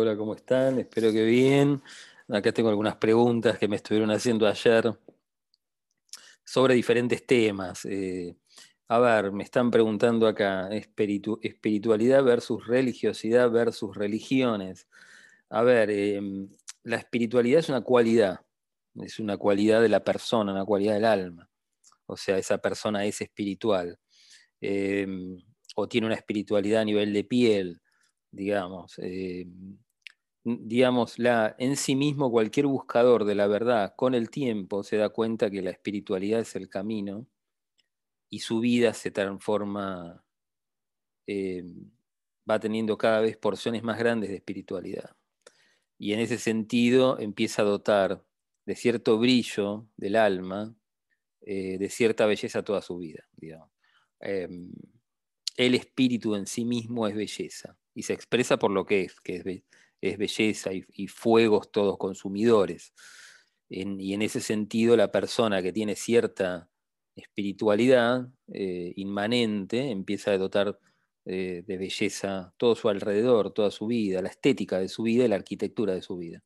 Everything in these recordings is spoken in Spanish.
Hola, ¿cómo están? Espero que bien. Acá tengo algunas preguntas que me estuvieron haciendo ayer sobre diferentes temas. Eh, a ver, me están preguntando acá, espiritualidad versus religiosidad versus religiones. A ver, em, la espiritualidad es una cualidad, es una cualidad de la persona, una cualidad del alma. O sea, esa persona es espiritual. Em, o tiene una espiritualidad a nivel de piel, digamos. Em, digamos, la, en sí mismo cualquier buscador de la verdad con el tiempo se da cuenta que la espiritualidad es el camino y su vida se transforma, em, va teniendo cada vez porciones más grandes de espiritualidad. Y en ese sentido empieza a dotar de cierto brillo del alma, eh, de cierta belleza toda su vida. Em, el espíritu en sí mismo es belleza y se expresa por lo que es, que es es belleza y, fuegos todos consumidores. y en ese sentido, la persona que tiene cierta espiritualidad eh, inmanente empieza a dotar eh, de belleza todo su alrededor, toda su vida, la estética de su vida y la arquitectura de su vida.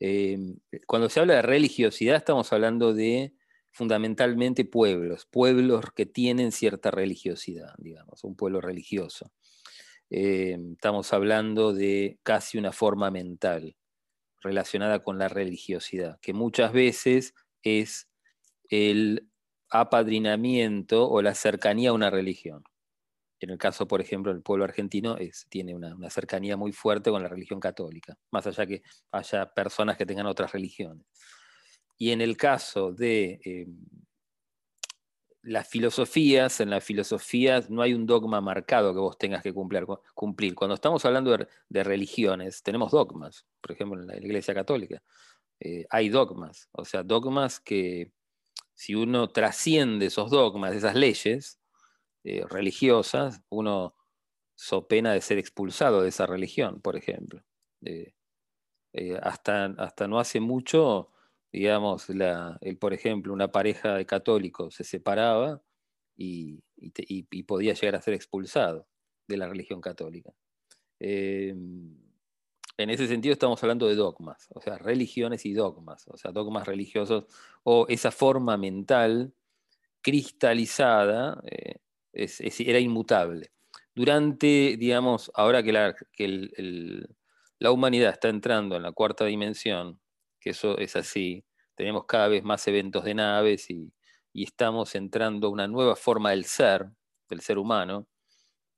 Eh, cuando se habla de religiosidad, estamos hablando de fundamentalmente pueblos, pueblos que tienen cierta religiosidad, digamos, un pueblo religioso. Eh, estamos hablando de casi una forma mental relacionada con la religiosidad, que muchas veces es el apadrinamiento o la cercanía a una religión. En el caso, por ejemplo, del pueblo argentino tiene una, cercanía muy fuerte con la religión católica, más allá que haya personas que tengan otras religiones. Y en el caso de eh, las filosofías, en las filosofías no hay un dogma marcado que vos tengas que cumplir. cumplir. Cuando estamos hablando de, religiones, tenemos dogmas, por ejemplo, en la Iglesia Católica. Eh, hay dogmas, o sea, dogmas que si uno trasciende esos dogmas, esas leyes eh, religiosas, uno so pena de ser expulsado de esa religión, por ejemplo. Eh, hasta, hasta no hace mucho digamos, el, por ejemplo, una pareja de católicos se separaba y, podía llegar a ser expulsado de la religión católica. Em, en ese sentido estamos hablando de dogmas, o sea, religiones y dogmas, o sea, dogmas religiosos o esa forma mental cristalizada eh, era inmutable. Durante, digamos, ahora que, la, la humanidad está entrando en la cuarta dimensión, que eso es así. Tenemos cada vez más eventos de naves y, estamos entrando a una nueva forma del ser, del ser humano,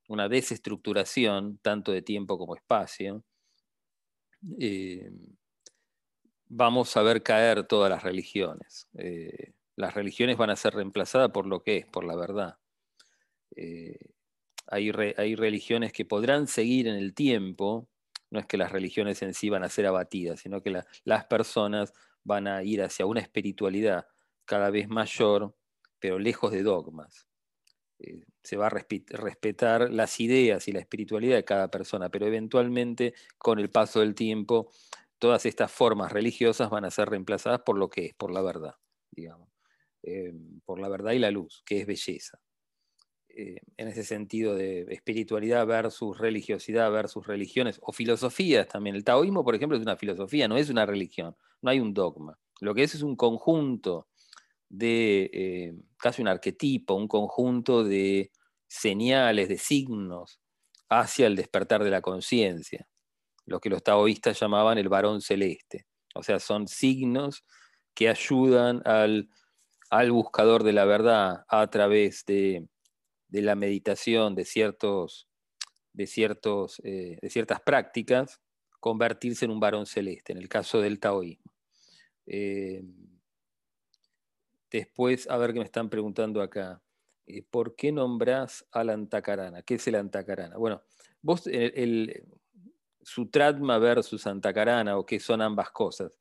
una desestructuración tanto de tiempo como espacio. Eh, vamos a ver caer todas las religiones. Eh, las religiones van a ser reemplazadas por lo que es, por la verdad. Eh, hay, hay, religiones que podrán seguir en el tiempo, no es que las religiones en sí van a ser abatidas, sino que las personas van a ir hacia una espiritualidad cada vez mayor, pero lejos de dogmas. Eh, se va a respetar las ideas y la espiritualidad de cada persona, pero eventualmente con el paso del tiempo todas estas formas religiosas van a ser reemplazadas por lo que es, por la verdad, digamos, eh, por la verdad y la luz, que es belleza. Eh, en ese sentido de espiritualidad versus religiosidad versus religiones o filosofías también. El taoísmo, por ejemplo, es una filosofía, no es una religión, no hay un dogma. Lo que es es un conjunto de, eh, casi un arquetipo, un conjunto de señales, de signos hacia el despertar de la conciencia, lo que los taoístas llamaban el varón celeste. O sea, son signos que ayudan al, al buscador de la verdad a través de de la meditación, de, ciertos, de, ciertos, eh, de ciertas prácticas, convertirse en un varón celeste, en el caso del taoísmo. Eh, después, a ver qué me están preguntando acá. Eh, ¿Por qué nombrás al Antacarana? ¿Qué es el Antacarana? Bueno, vos, el, el Sutratma versus Antacarana, o qué son ambas cosas.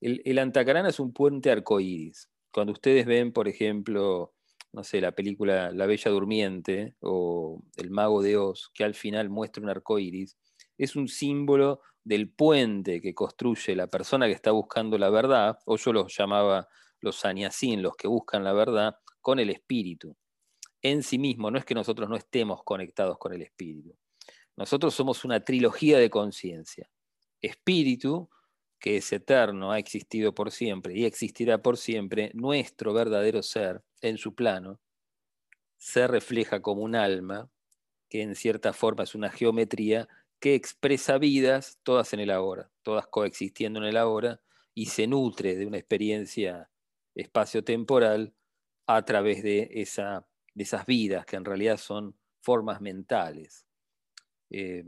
El, el Antacarana es un puente arcoíris. Cuando ustedes ven, por ejemplo, no sé, la película La Bella Durmiente o El Mago de Oz, que al final muestra un arco iris, es un símbolo del puente que construye la persona que está buscando la verdad, o yo los llamaba los saniasín, los que buscan la verdad, con el espíritu. En sí mismo, no es que nosotros no estemos conectados con el espíritu. Nosotros somos una trilogía de conciencia. espíritu, que es eterno, ha existido por siempre y existirá por siempre, nuestro verdadero ser en su plano, se refleja como un alma, que en cierta forma es una geometría que expresa vidas, todas en el ahora, todas coexistiendo en el ahora, y se nutre de una experiencia espacio-temporal a través de, esa, de esas vidas, que en realidad son formas mentales, eh,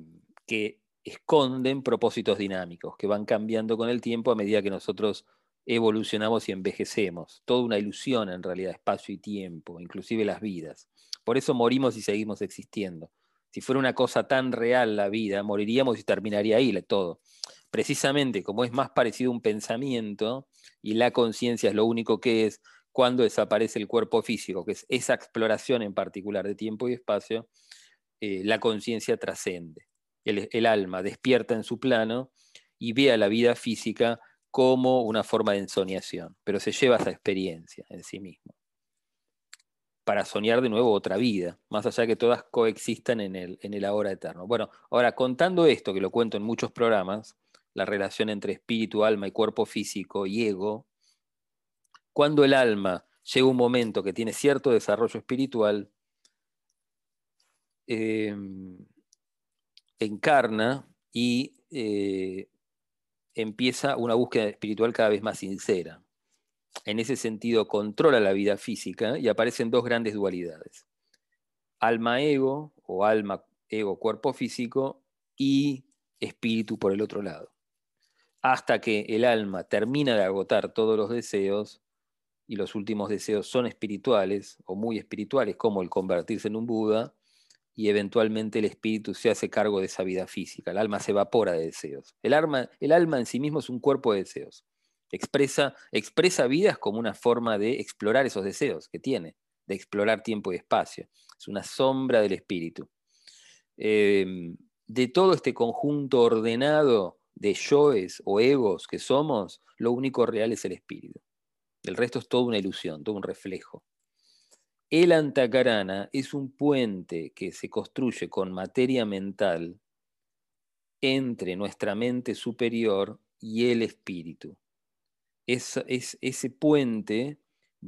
que esconden propósitos dinámicos, que van cambiando con el tiempo a medida que nosotros evolucionamos y envejecemos. Toda una ilusión en realidad, espacio y tiempo, inclusive las vidas. Por eso morimos y seguimos existiendo. Si fuera una cosa tan real la vida, moriríamos y terminaría ahí todo. Precisamente como es más parecido a un pensamiento y la conciencia es lo único que es cuando desaparece el cuerpo físico, que es esa exploración en particular de tiempo y espacio, eh, la conciencia trascende. el alma despierta en su plano y ve a la vida física como una forma de ensoñación, pero se lleva esa experiencia en sí mismo para soñar de nuevo otra vida, más allá de que todas coexistan en el, ahora eterno. Bueno, ahora contando esto, que lo cuento en muchos programas, la relación entre espíritu, alma y cuerpo físico y ego, cuando el alma llega un momento que tiene cierto desarrollo espiritual, em, encarna y eh, empieza una búsqueda espiritual cada vez más sincera en ese sentido controla la vida física y aparecen dos grandes dualidades. Alma-ego o alma-ego-cuerpo físico y espíritu por el otro lado. Hasta que el alma termina de agotar todos los deseos y los últimos deseos son espirituales o muy espirituales, como el convertirse en un Buda, y eventualmente el espíritu se hace cargo de esa vida física. El alma se evapora de deseos. El alma, el alma en sí mismo es un cuerpo de deseos. Expresa, expresa vidas como una forma de explorar esos deseos que tiene, de explorar tiempo y espacio. Es una sombra del espíritu. Em, de todo este conjunto ordenado de yoes o egos que somos, lo único real es el espíritu. El resto es toda una ilusión, todo un reflejo. El antakarana es un puente que se construye con materia mental entre nuestra mente superior y el espíritu. Es, ese puente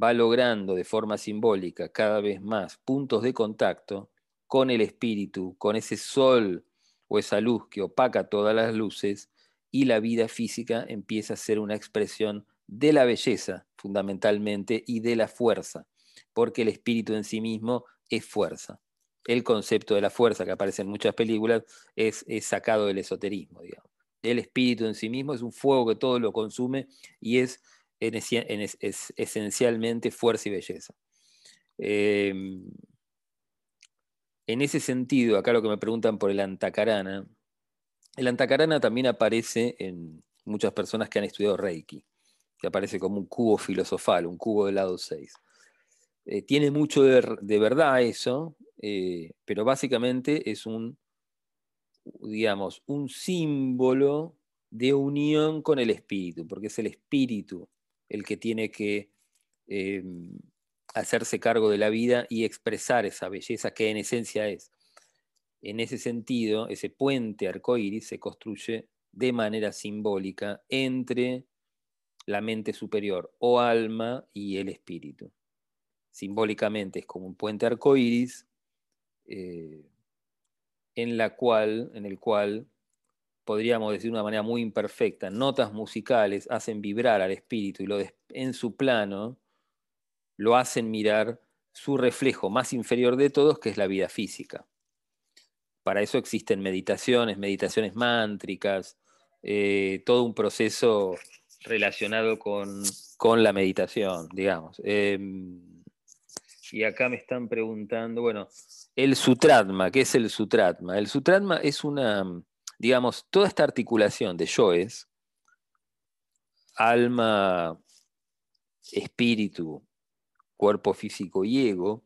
va logrando de forma simbólica cada vez más puntos de contacto con el espíritu, con ese sol o esa luz que opaca todas las luces y la vida física empieza a ser una expresión de la belleza fundamentalmente y de la fuerza, porque el espíritu en sí mismo es fuerza. El concepto de la fuerza que aparece en muchas películas es, sacado del esoterismo, el espíritu en sí mismo, es un fuego que todo lo consume y es, esencialmente fuerza y belleza. Em, en ese sentido, acá lo que me preguntan por el antacarana, el antacarana también aparece en muchas personas que han estudiado Reiki, que aparece como un cubo filosofal, un cubo del lado 6. Eh, tiene mucho de, verdad eso, eh, pero básicamente es un digamos, un símbolo de unión con el espíritu, porque es el espíritu el que tiene que em, hacerse cargo de la vida y expresar esa belleza que en esencia es. En ese sentido, ese puente arcoíris se construye de manera simbólica entre la mente superior o alma y el espíritu. Simbólicamente es como un puente arcoíris. Eh, en la cual, en el cual podríamos decir de una manera muy imperfecta, notas musicales hacen vibrar al espíritu y lo en su plano lo hacen mirar su reflejo más inferior de todos, que es la vida física. Para eso existen meditaciones, meditaciones mántricas, eh, todo un proceso relacionado con, la meditación, digamos. Em, y acá me están preguntando, bueno, el sutratma, ¿qué es el sutratma? El sutratma es una, digamos, toda esta articulación de yoes, alma, espíritu, cuerpo físico y ego,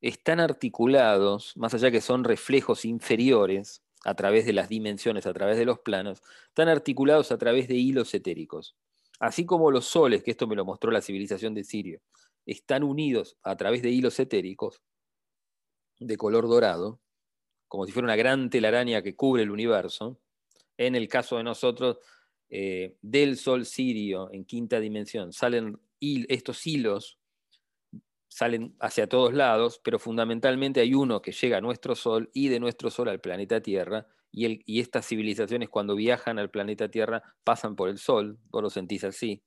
están articulados, más allá que son reflejos inferiores a través de las dimensiones, a través de los planos, están articulados a través de hilos etéricos. Así como los soles, que esto me lo mostró la civilización de Sirio, están unidos a través de hilos etéricos, de color dorado, como si fuera una gran telaraña que cubre el universo, En el caso de nosotros, eh, del Sol sirio en quinta dimensión, salen estos hilos, salen hacia todos lados, pero fundamentalmente hay uno que llega a nuestro Sol y de nuestro Sol al planeta Tierra, y, estas civilizaciones cuando viajan al planeta Tierra pasan por el Sol, vos lo sentís así.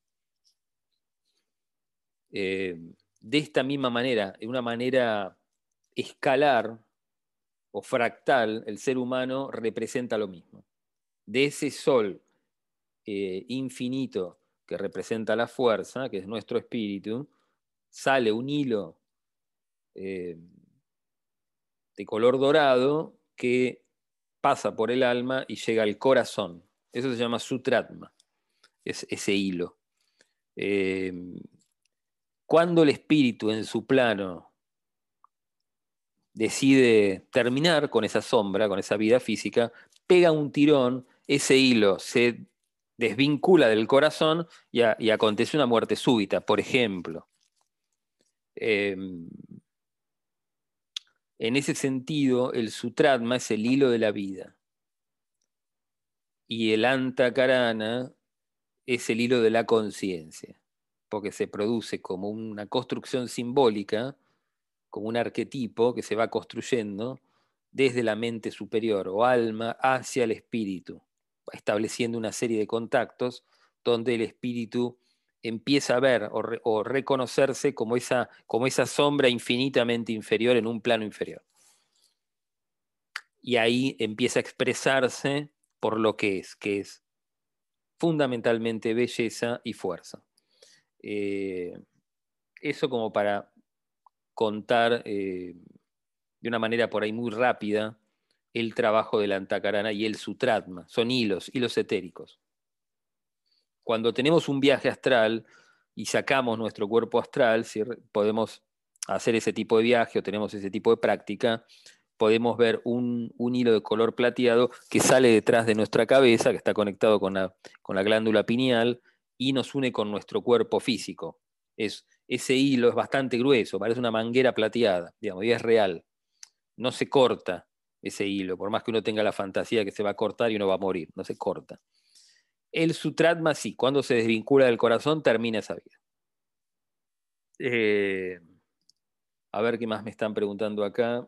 Eh, de esta misma manera, de una manera escalar o fractal, el ser humano representa lo mismo. De ese sol eh, infinito que representa la fuerza, que es nuestro espíritu, sale un hilo eh, de color dorado que pasa por el alma y llega al corazón. Eso se llama sutratma, es ese hilo. Cuando el espíritu en su plano decide terminar con esa sombra, con esa vida física, pega un tirón, ese hilo se desvincula del corazón y, acontece una muerte súbita, por ejemplo. Em, en ese sentido, el sutratma es el hilo de la vida. Y el antakarana es el hilo de la conciencia, porque se produce como una construcción simbólica como un arquetipo que se va construyendo desde la mente superior o alma hacia el espíritu, estableciendo una serie de contactos donde el espíritu empieza a ver o, reconocerse como esa, como esa sombra infinitamente inferior en un plano inferior. Y ahí empieza a expresarse por lo que es, que es fundamentalmente belleza y fuerza. Eh, eso como para contar eh, de una manera por ahí muy rápida el trabajo del antakarana y el sutratma. Son hilos, hilos etéricos. Cuando tenemos un viaje astral y sacamos nuestro cuerpo astral, si podemos hacer ese tipo de viaje o tenemos ese tipo de práctica, podemos ver un, hilo de color plateado que sale detrás de nuestra cabeza, que está conectado con la, con la glándula pineal y nos une con nuestro cuerpo físico. Es, ese hilo es bastante grueso, parece una manguera plateada, digamos, y es real. No se corta ese hilo, por más que uno tenga la fantasía que se va a cortar y uno va a morir, no se corta. El sutratma sí, cuando se desvincula del corazón termina esa vida. Eh, a ver qué más me están preguntando acá.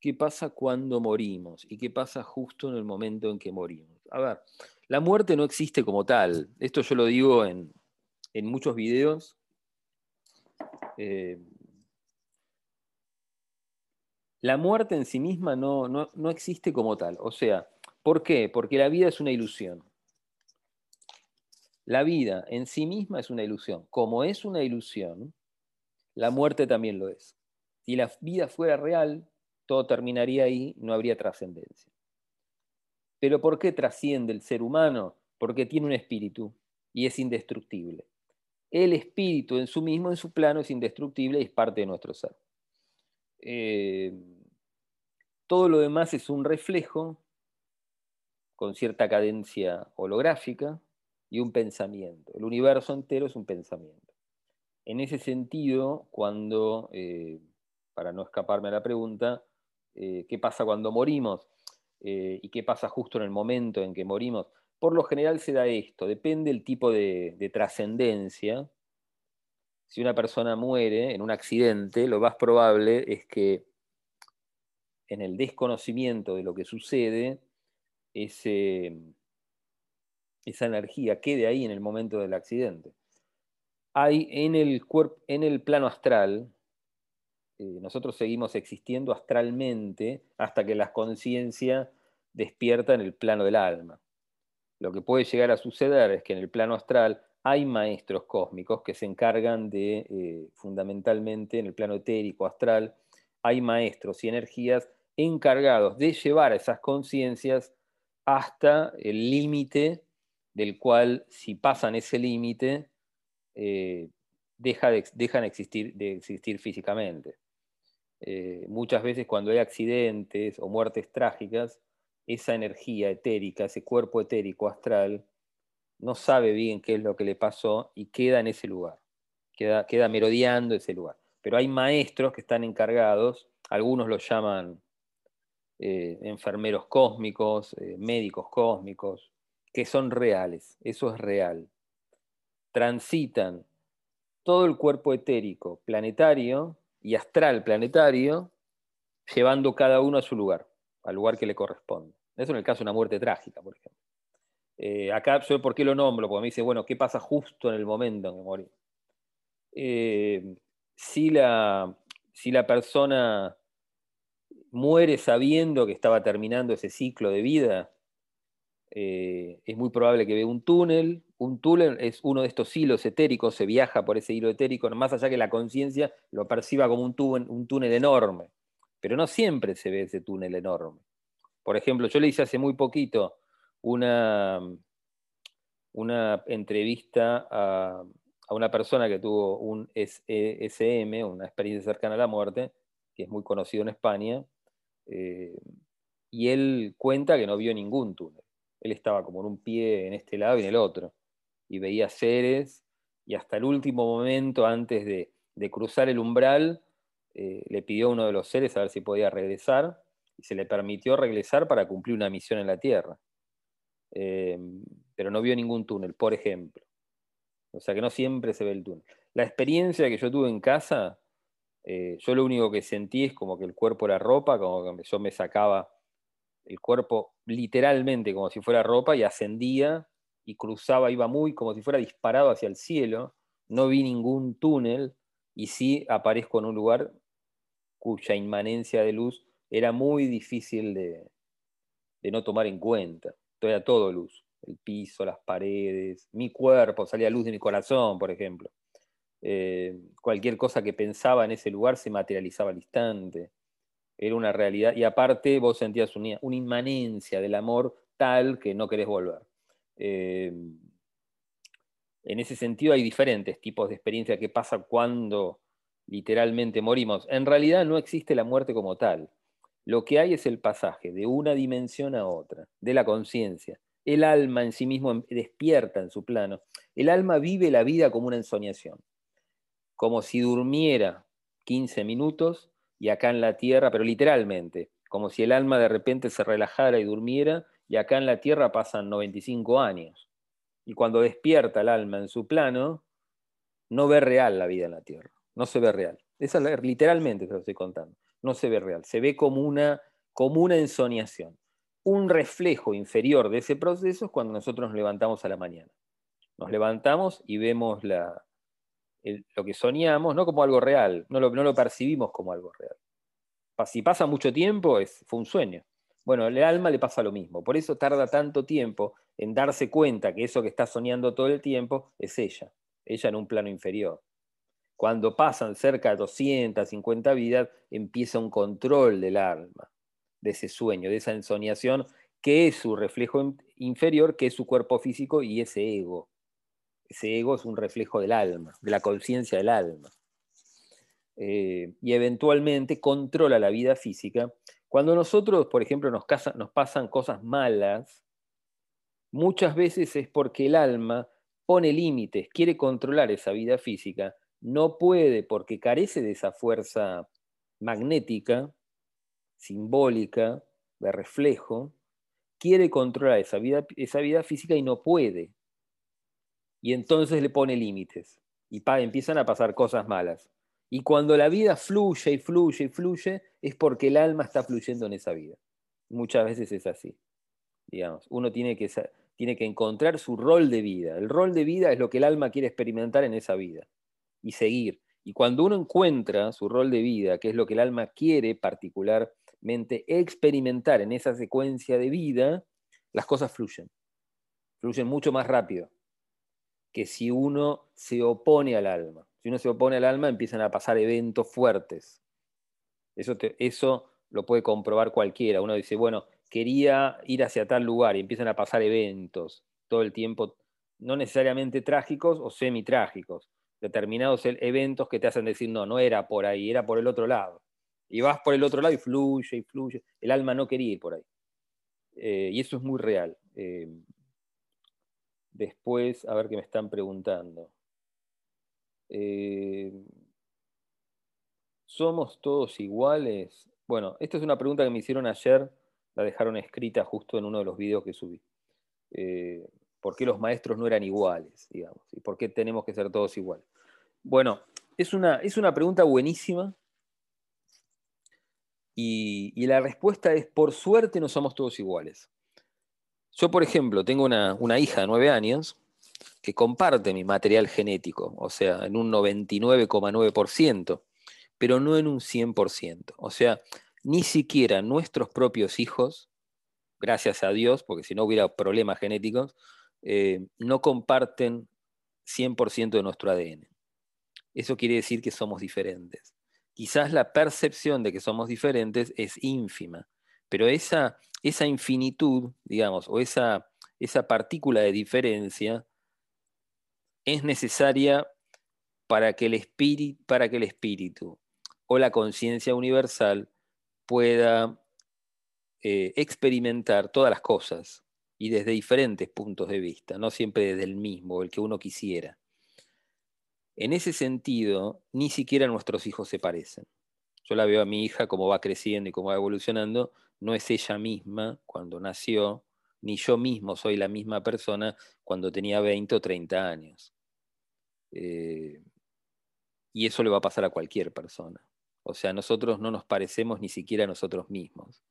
¿Qué pasa cuando morimos? ¿Y qué pasa justo en el momento en que morimos? A ver, la muerte no existe como tal. Esto yo lo digo en, en muchos videos eh, la muerte en sí misma no, no, existe como tal. O sea, ¿por qué? Porque la vida es una ilusión. La vida en sí misma es una ilusión. Como es una ilusión, la muerte también lo es. Si la vida fuera real, todo terminaría ahí, no habría trascendencia. Pero ¿por qué trasciende el ser humano? Porque tiene un espíritu y es indestructible el espíritu en su mismo, en su plano, es indestructible y es parte de nuestro ser. Eh, todo lo demás es un reflejo con cierta cadencia holográfica y un pensamiento. El universo entero es un pensamiento. En ese sentido, cuando, eh, para no escaparme a la pregunta, eh, ¿qué pasa cuando morimos? ¿Y qué pasa justo en el momento en que morimos? Por lo general se da esto, depende del tipo de, trascendencia. Si una persona muere en un accidente, lo más probable es que en el desconocimiento de lo que sucede, esa energía quede ahí en el momento del accidente. Hay en el, en el plano astral, eh, nosotros seguimos existiendo astralmente hasta que la conciencia despierta en el plano del alma lo que puede llegar a suceder es que en el plano astral hay maestros cósmicos que se encargan de, eh, fundamentalmente en el plano etérico astral, hay maestros y energías encargados de llevar a esas conciencias hasta el límite del cual, si pasan ese límite, eh, deja de, dejan de existir físicamente. Eh, muchas veces cuando hay accidentes o muertes trágicas, esa energía etérica, ese cuerpo etérico astral, no sabe bien qué es lo que le pasó y queda en ese lugar, queda, queda merodeando ese lugar. Pero hay maestros que están encargados, algunos los llaman eh, enfermeros cósmicos, eh, médicos cósmicos, que son reales, eso es real. Transitan todo el cuerpo etérico planetario y astral planetario, llevando cada uno a su lugar, al lugar que le corresponde. Eso en el caso de una muerte trágica, por ejemplo. Eh, acá, ¿por qué lo nombro? Porque me dice, bueno, ¿qué pasa justo en el momento en que morí? si, la, si la persona muere sabiendo que estaba terminando ese ciclo de vida, eh, es muy probable que vea un túnel. Un túnel es uno de estos hilos etéricos, se viaja por ese hilo etérico, más allá que la conciencia lo perciba como un túnel, un túnel enorme. Pero no siempre se ve ese túnel enorme. Por ejemplo, yo le hice hace muy poquito una, una entrevista a, una persona que tuvo un SM, una experiencia cercana a la muerte, que es muy conocido en España, eh, y él cuenta que no vio ningún túnel. Él estaba como en un pie en este lado y en el otro. Y veía seres y hasta el último momento, antes de, cruzar el umbral, eh, le pidió a uno de los seres a ver si podía regresar y se le permitió regresar para cumplir una misión en la Tierra. Eh, pero no vio ningún túnel, por ejemplo. O sea que no siempre se ve el túnel. La experiencia que yo tuve en casa eh, yo lo único que sentí es como que el cuerpo era ropa, como que yo me sacaba el cuerpo literalmente como si fuera ropa y ascendía y cruzaba, iba muy como si fuera disparado hacia el cielo. No vi ningún túnel y sí aparezco en un lugar cuya inmanencia de luz era muy difícil de, no tomar en cuenta. Era todo luz, el piso, las paredes, mi cuerpo, salía luz de mi corazón, por ejemplo. Eh, cualquier cosa que pensaba en ese lugar se materializaba al instante. Era una realidad. Y aparte vos sentías una, inmanencia del amor tal que no querés volver. Eh, en ese sentido hay diferentes tipos de experiencia que pasa cuando literalmente morimos. En realidad no existe la muerte como tal. Lo que hay es el pasaje de una dimensión a otra, de la conciencia. El alma en sí mismo despierta en su plano. El alma vive la vida como una ensoñación como si durmiera 15 minutos y acá en la tierra, pero literalmente, como si el alma de repente se relajara y durmiera y acá en la tierra pasan 95 años. Y cuando despierta el alma en su plano, no ve real la vida en la tierra, no se ve real. Esa literalmente te lo estoy contando, no se ve real, se ve como una, como una ensoñación. Un reflejo inferior de ese proceso es cuando nosotros nos levantamos a la mañana. Nos levantamos y vemos la, lo que soñamos, no como algo real, no lo, no lo percibimos como algo real. Si pasa mucho tiempo, es, fue un sueño. Bueno, al alma le pasa lo mismo, por eso tarda tanto tiempo en darse cuenta que eso que está soñando todo el tiempo es ella, ella en un plano inferior. Cuando pasan cerca de 250 vidas, empieza un control del alma, de ese sueño, de esa ensoñación, que es su reflejo inferior, que es su cuerpo físico y ese ego. Ese ego es un reflejo del alma, de la conciencia del alma. Eh, y eventualmente controla la vida física. Cuando nosotros, por ejemplo, nos, nos pasan cosas malas, muchas veces es porque el alma pone límites, quiere controlar esa vida física, no puede porque carece de esa fuerza magnética, simbólica, de reflejo, quiere controlar esa vida, esa vida física y no puede y entonces le pone límites y empiezan a pasar cosas malas. Y cuando la vida fluye y fluye y fluye, es porque el alma está fluyendo en esa vida. Muchas veces es así. Digamos, uno tiene que, tiene que encontrar su rol de vida. El rol de vida es lo que el alma quiere experimentar en esa vida y seguir. Y cuando uno encuentra su rol de vida, que es lo que el alma quiere particularmente experimentar en esa secuencia de vida, las cosas fluyen. Fluyen mucho más rápido que si uno se opone al alma. Si uno se opone al alma, empiezan a pasar eventos fuertes. Eso, eso lo puede comprobar cualquiera. Uno dice, bueno, quería ir hacia tal lugar y empiezan a pasar eventos todo el tiempo, no necesariamente trágicos o semi-trágicos, determinados e-, eventos que te hacen decir, no, no era por ahí, era por el otro lado. Y vas por el otro lado y fluye y fluye. El alma no quería ir por ahí. Eh, y eso es muy real. Eh, Después, a ver qué me están preguntando. Eh, ¿Somos todos iguales? Bueno, esta es una pregunta que me hicieron ayer, la dejaron escrita justo en uno de los videos que subí. Eh, ¿Por qué los maestros no eran iguales? ¿Y por qué tenemos que ser todos iguales? Bueno, es una, es una pregunta buenísima y, la respuesta es, por suerte no somos todos iguales. Yo, por ejemplo, tengo una, una hija de nueve años que comparte mi material genético, o sea, en un 99,9%, pero no en un 100%. O sea, ni siquiera nuestros propios hijos, gracias a Dios, porque si no hubiera problemas genéticos, eh, no comparten 100% de nuestro ADN. Eso quiere decir que somos diferentes. Quizás la percepción de que somos diferentes es ínfima, pero esa, esa infinitud, digamos, o esa, esa partícula de diferencia es necesaria para que el espíritu, para que el espíritu o la conciencia universal pueda eh, experimentar todas las cosas y desde diferentes puntos de vista, no siempre desde el mismo, el que uno quisiera. En ese sentido, ni siquiera nuestros hijos se parecen. Yo la veo a mi hija como va creciendo y cómo va evolucionando, no es ella misma cuando nació, ni yo mismo soy la misma persona cuando tenía 20 o 30 años. Eh, y eso le va a pasar a cualquier persona. O sea, nosotros no nos parecemos ni siquiera a nosotros mismos.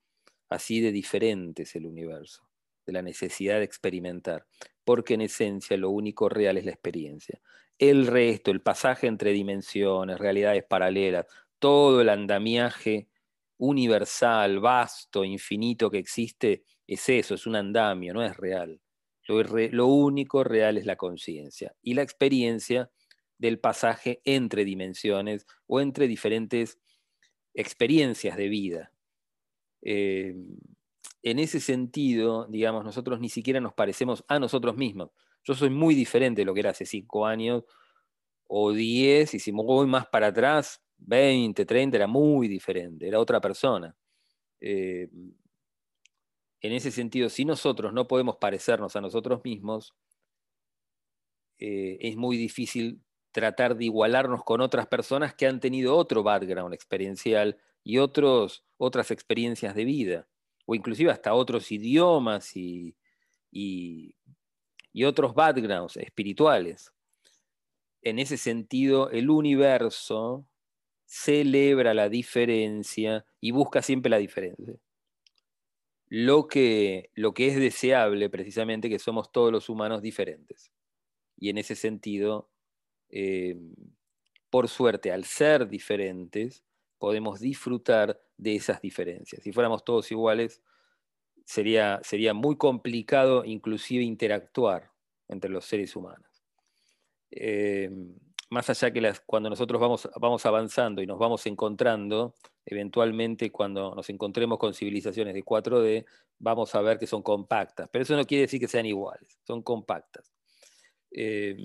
Así de diferente es el universo, de la necesidad de experimentar, porque en esencia lo único real es la experiencia. El resto, el pasaje entre dimensiones, realidades paralelas, todo el andamiaje universal, vasto, infinito que existe, es eso, es un andamio, no es real. Lo, único real es la conciencia y la experiencia del pasaje entre dimensiones o entre diferentes experiencias de vida. Eh, en ese sentido, digamos, nosotros ni siquiera nos parecemos a nosotros mismos. Yo soy muy diferente de lo que era hace cinco años o diez, y si me voy más para atrás, 20, 30, era muy diferente, era otra persona. Eh, en ese sentido, si nosotros no podemos parecernos a nosotros mismos, eh, es muy difícil tratar de igualarnos con otras personas que han tenido otro background experiencial y otros, otras experiencias de vida, o inclusive hasta otros idiomas y, y otros backgrounds espirituales. En ese sentido, el universo celebra la diferencia y busca siempre la diferencia. Lo que, lo que es deseable precisamente que somos todos los humanos diferentes. Y en ese sentido, eh, por suerte, al ser diferentes, podemos disfrutar de esas diferencias. Si fuéramos todos iguales, sería, sería muy complicado inclusive interactuar entre los seres humanos. Eh, más allá que cuando nosotros vamos, vamos avanzando y nos vamos encontrando, eventualmente cuando nos encontremos con civilizaciones de 4D, vamos a ver que son compactas, pero eso no quiere decir que sean iguales, son compactas. Eh,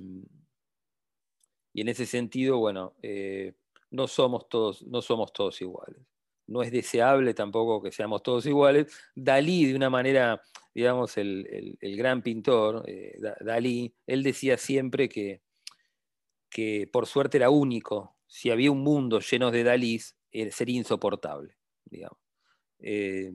y en ese sentido, bueno, eh, no, somos todos, no somos todos iguales no es deseable tampoco que seamos todos iguales. Dalí, de una manera, digamos, el, gran pintor, eh, Dalí, él decía siempre que, que por suerte era único. Si había un mundo lleno de Dalís, eh, sería insoportable, digamos. Eh,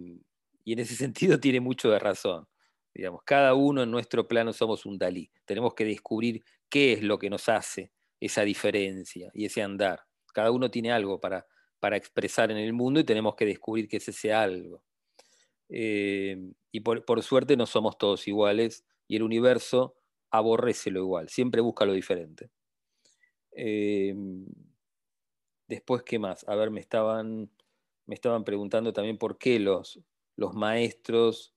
y en ese sentido tiene mucho de razón. Digamos, cada uno en nuestro plano somos un Dalí. Tenemos que descubrir qué es lo que nos hace esa diferencia y ese andar. Cada uno tiene algo para, para expresar en el mundo y tenemos que descubrir que es ese algo. Eh, y por, suerte no somos todos iguales y el universo aborrece lo igual, siempre busca lo diferente. Eh, después, ¿qué más? A ver, me estaban, me estaban preguntando también por qué los, los maestros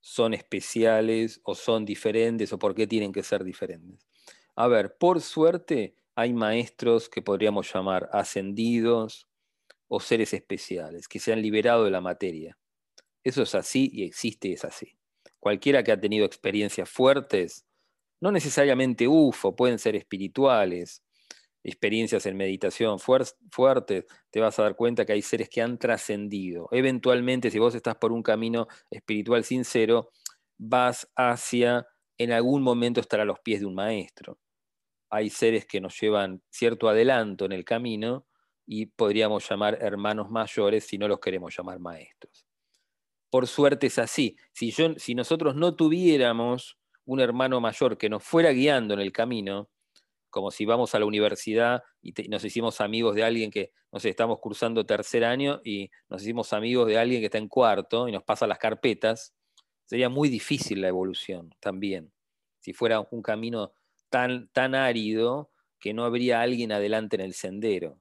son especiales o son diferentes o por qué tienen que ser diferentes. A ver, por suerte hay maestros que podríamos llamar ascendidos, o seres especiales, que se han liberado de la materia. Eso es así y existe es así. Cualquiera que ha tenido experiencias fuertes, no necesariamente UFO, pueden ser espirituales, experiencias en meditación fuertes, te vas a dar cuenta que hay seres que han trascendido. Eventualmente, si vos estás por un camino espiritual sincero, vas hacia, en algún momento, estar a los pies de un maestro. Hay seres que nos llevan cierto adelanto en el camino y podríamos llamar hermanos mayores si no los queremos llamar maestros. Por suerte es así. Si, yo, si nosotros no tuviéramos un hermano mayor que nos fuera guiando en el camino, como si vamos a la universidad y nos hicimos amigos de alguien que, no sé, estamos cursando tercer año y nos hicimos amigos de alguien que está en cuarto y nos pasa las carpetas, sería muy difícil la evolución también. Si fuera un camino tan, tan árido que no habría alguien adelante en el sendero.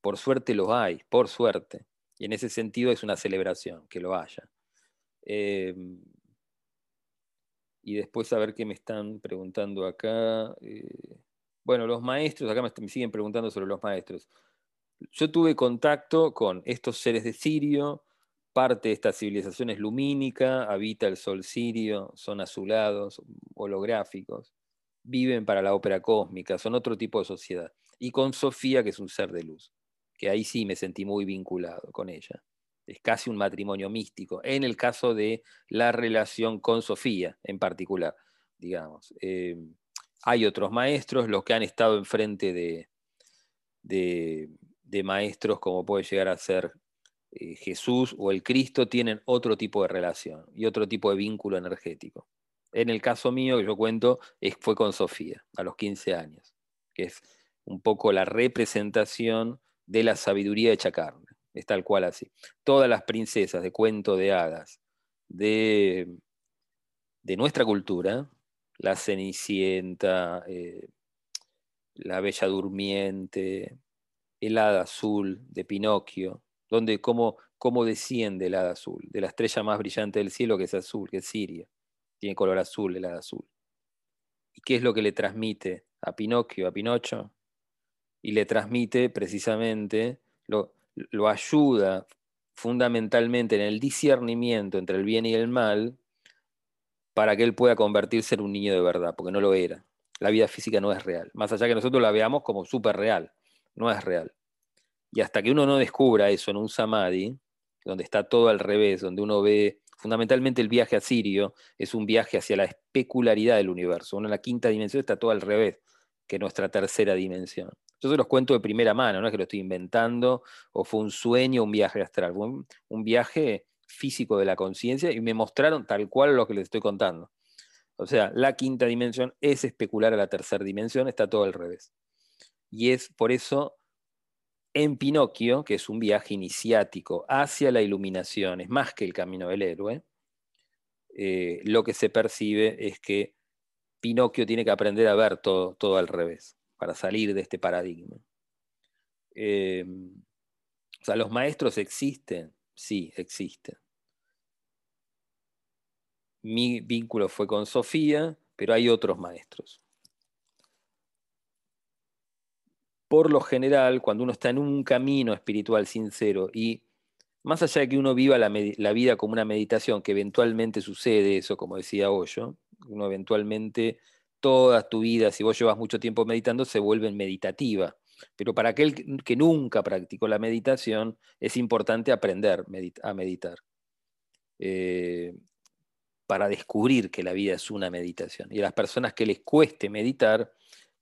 Por suerte los hay, por suerte. Y en ese sentido es una celebración que lo haya. Em, y después a ver qué me están preguntando acá. Eh, bueno, los maestros, acá me, siguen preguntando sobre los maestros. Yo tuve contacto con estos seres de Sirio, parte de esta civilización es lumínica, habita el sol sirio, son azulados, holográficos, viven para la ópera cósmica, son otro tipo de sociedad. Y con Sofía, que es un ser de luz, que ahí sí me sentí muy vinculado con ella. Es casi un matrimonio místico, en el caso de la relación con Sofía en particular, digamos. Eh, hay otros maestros, los que han estado enfrente de, de, maestros como puede llegar a ser eh, Jesús o el Cristo, tienen otro tipo de relación y otro tipo de vínculo energético. En el caso mío, que yo cuento, fue con Sofía, a los 15 años, que es un poco la representación de la sabiduría de carne. Es tal cual así. Todas las princesas de cuento de hadas de, de nuestra cultura, la Cenicienta, eh, la Bella Durmiente, el Hada Azul de Pinocchio, donde cómo, cómo desciende el Hada Azul, de la estrella más brillante del cielo que es azul, que es Siria, tiene color azul el Hada Azul. ¿Y qué es lo que le transmite a Pinocchio, a Pinocho? Y le transmite precisamente, lo, lo ayuda fundamentalmente en el discernimiento entre el bien y el mal, para que él pueda convertirse en un niño de verdad, porque no lo era. La vida física no es real, más allá que nosotros la veamos como súper real, no es real. Y hasta que uno no descubra eso en un samadhi, donde está todo al revés, donde uno ve fundamentalmente el viaje a Sirio, es un viaje hacia la especularidad del universo. Uno en la quinta dimensión está todo al revés que nuestra tercera dimensión. Yo se los cuento de primera mano, no es que lo estoy inventando, o fue un sueño, un viaje astral, un, un viaje físico de la conciencia y me mostraron tal cual lo que les estoy contando. O sea, la quinta dimensión es especular a la tercera dimensión, está todo al revés. Y es por eso en Pinocchio, que es un viaje iniciático hacia la iluminación, es más que el camino del héroe, eh, lo que se percibe es que Pinocchio tiene que aprender a ver todo, todo al revés para salir de este paradigma. Eh, o sea, los maestros existen, sí, existen. Mi vínculo fue con Sofía, pero hay otros maestros. Por lo general, cuando uno está en un camino espiritual sincero y más allá de que uno viva la, vida como una meditación, que eventualmente sucede eso, como decía Hoyo, uno eventualmente, toda tu vida, si vos llevas mucho tiempo meditando, se vuelve meditativa. Pero para aquel que nunca practicó la meditación, es importante aprender a meditar. Eh, para descubrir que la vida es una meditación. Y a las personas que les cueste meditar,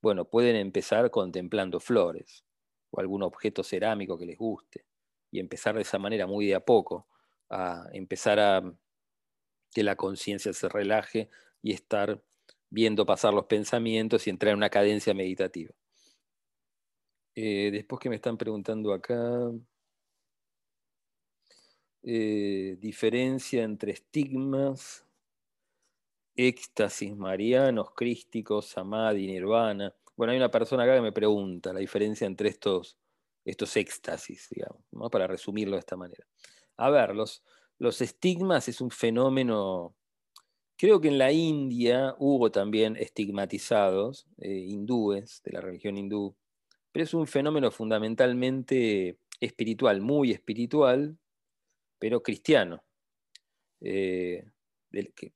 bueno, pueden empezar contemplando flores o algún objeto cerámico que les guste y empezar de esa manera muy de a poco a empezar a que la conciencia se relaje y estar viendo pasar los pensamientos y entrar en una cadencia meditativa. Eh, después que me están preguntando acá, eh, diferencia entre estigmas, éxtasis marianos, crísticos, samadhi, nirvana. Bueno, hay una persona acá que me pregunta la diferencia entre estos, estos éxtasis, digamos, para resumirlo de esta manera. A ver, los, los estigmas es un fenómeno, creo que en la India hubo también estigmatizados, eh, hindúes, de la religión hindú, pero es un fenómeno fundamentalmente espiritual, muy espiritual, pero cristiano, eh,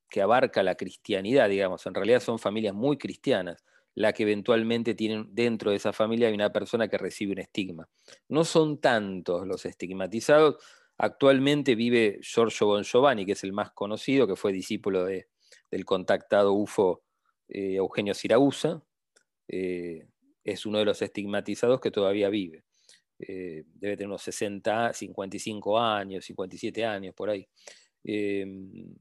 que, abarca la cristianidad, digamos. En realidad son familias muy cristianas, la que eventualmente tienen dentro de esa familia hay una persona que recibe un estigma. No son tantos los estigmatizados. Actualmente vive Giorgio Bon Giovanni, que es el más conocido, que fue discípulo de, del contactado UFO eh, Eugenio Siragusa. Eh, es uno de los estigmatizados que todavía vive. eh, debe tener unos 60, 55 años, 57 años, por ahí. Em,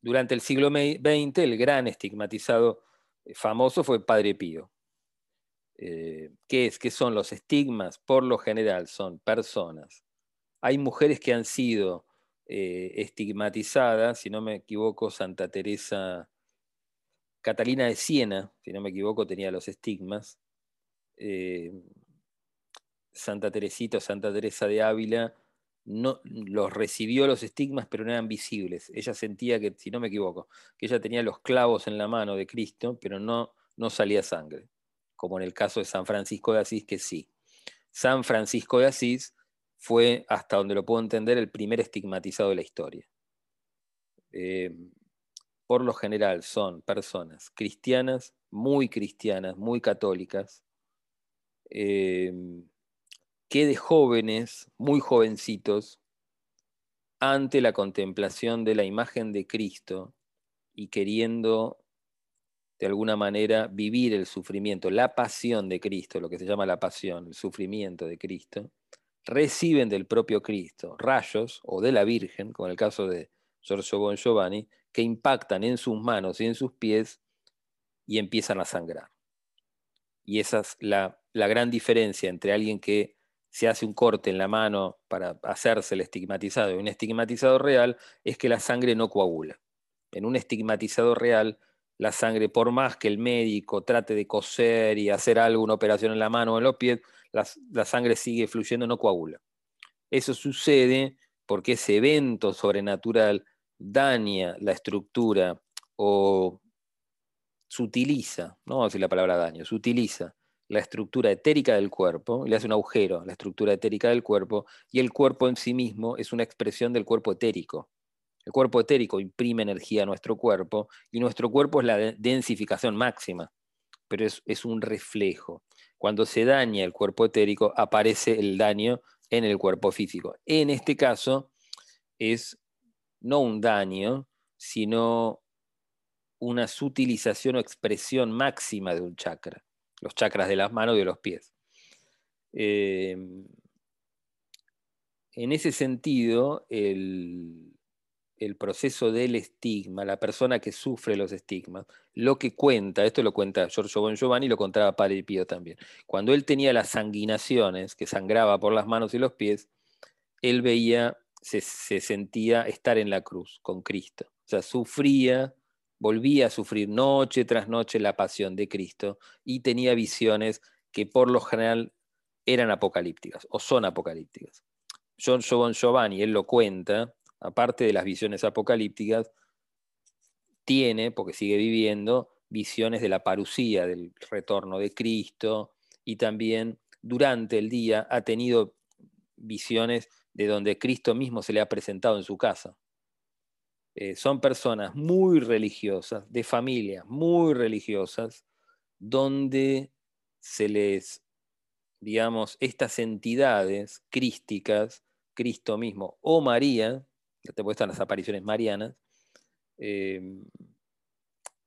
durante el siglo XX, el gran estigmatizado eh, famoso fue Padre Pío. ¿Qué es? ¿Qué son los estigmas? Por lo general son personas. Hay mujeres que han sido estigmatizadas, si no me equivoco, Santa Teresa Catalina de Siena, si no me equivoco, tenía los estigmas. Eh, Santa Teresita o Santa Teresa de Ávila no, los recibió los estigmas, pero no eran visibles. Ella sentía que, si no me equivoco, que ella tenía los clavos en la mano de Cristo, pero no, no salía sangre, como en el caso de San Francisco de Asís, que sí. San Francisco de Asís fue, hasta donde lo puedo entender, el primer estigmatizado de la historia. Eh, por lo general son personas cristianas, muy cristianas, muy católicas, em, que de jóvenes, muy jovencitos, ante la contemplación de la imagen de Cristo y queriendo de alguna manera vivir el sufrimiento, la pasión de Cristo, lo que se llama la pasión, el sufrimiento de Cristo, reciben del propio Cristo rayos, o de la Virgen, como en el caso de Giorgio Bon Giovanni, que impactan en sus manos y en sus pies y empiezan a sangrar. Y esa es la, gran diferencia entre alguien que se hace un corte en la mano para hacerse el estigmatizado y un estigmatizado real, es que la sangre no coagula. En un estigmatizado real, la sangre, por más que el médico trate de coser y hacer algo, una operación en la mano o en los pies, la, la sangre sigue fluyendo, no coagula. Eso sucede porque ese evento sobrenatural daña la estructura o sutiliza, no vamos a decir la palabra daño, sutiliza la estructura etérica del cuerpo, le hace un agujero a la estructura etérica del cuerpo, y el cuerpo en sí mismo es una expresión del cuerpo etérico. El cuerpo etérico imprime energía a nuestro cuerpo, y nuestro cuerpo es la densificación máxima, pero es, es un reflejo. Cuando se daña el cuerpo etérico, aparece el daño en el cuerpo físico. En este caso, es no un daño, sino una sutilización o expresión máxima de un chakra, los chakras de las manos y de los pies. Em, en ese sentido, el, proceso del estigma, la persona que sufre los estigmas, lo que cuenta, esto lo cuenta Giorgio Bon Giovanni y lo contaba Padre Pío también, cuando él tenía las sanguinaciones, que sangraba por las manos y los pies, él veía se, sentía estar en la cruz con Cristo. O sea, sufría, volvía a sufrir noche tras noche la pasión de Cristo y tenía visiones que por lo general eran apocalípticas o son apocalípticas. John Giovanni, él lo cuenta, aparte de las visiones apocalípticas, tiene, porque sigue viviendo, visiones de la parucía, del retorno de Cristo, y también durante el día ha tenido visiones de donde Cristo mismo se le ha presentado en su casa. Eh, son personas muy religiosas, de familias muy religiosas, donde se les, digamos, estas entidades crísticas, Cristo mismo o María, que te están las apariciones marianas, eh,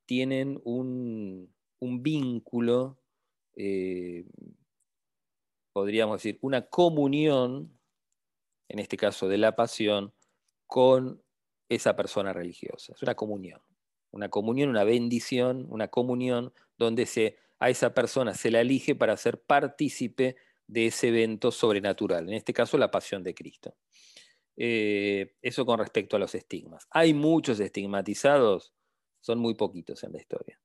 tienen un, vínculo, eh, podríamos decir, una comunión en este caso de la pasión, con esa persona religiosa. Es una comunión, una comunión, una bendición, una comunión donde se, a esa persona se la elige para ser partícipe de ese evento sobrenatural, en este caso la pasión de Cristo. Eh, eso con respecto a los estigmas. Hay muchos estigmatizados, son muy poquitos en la historia.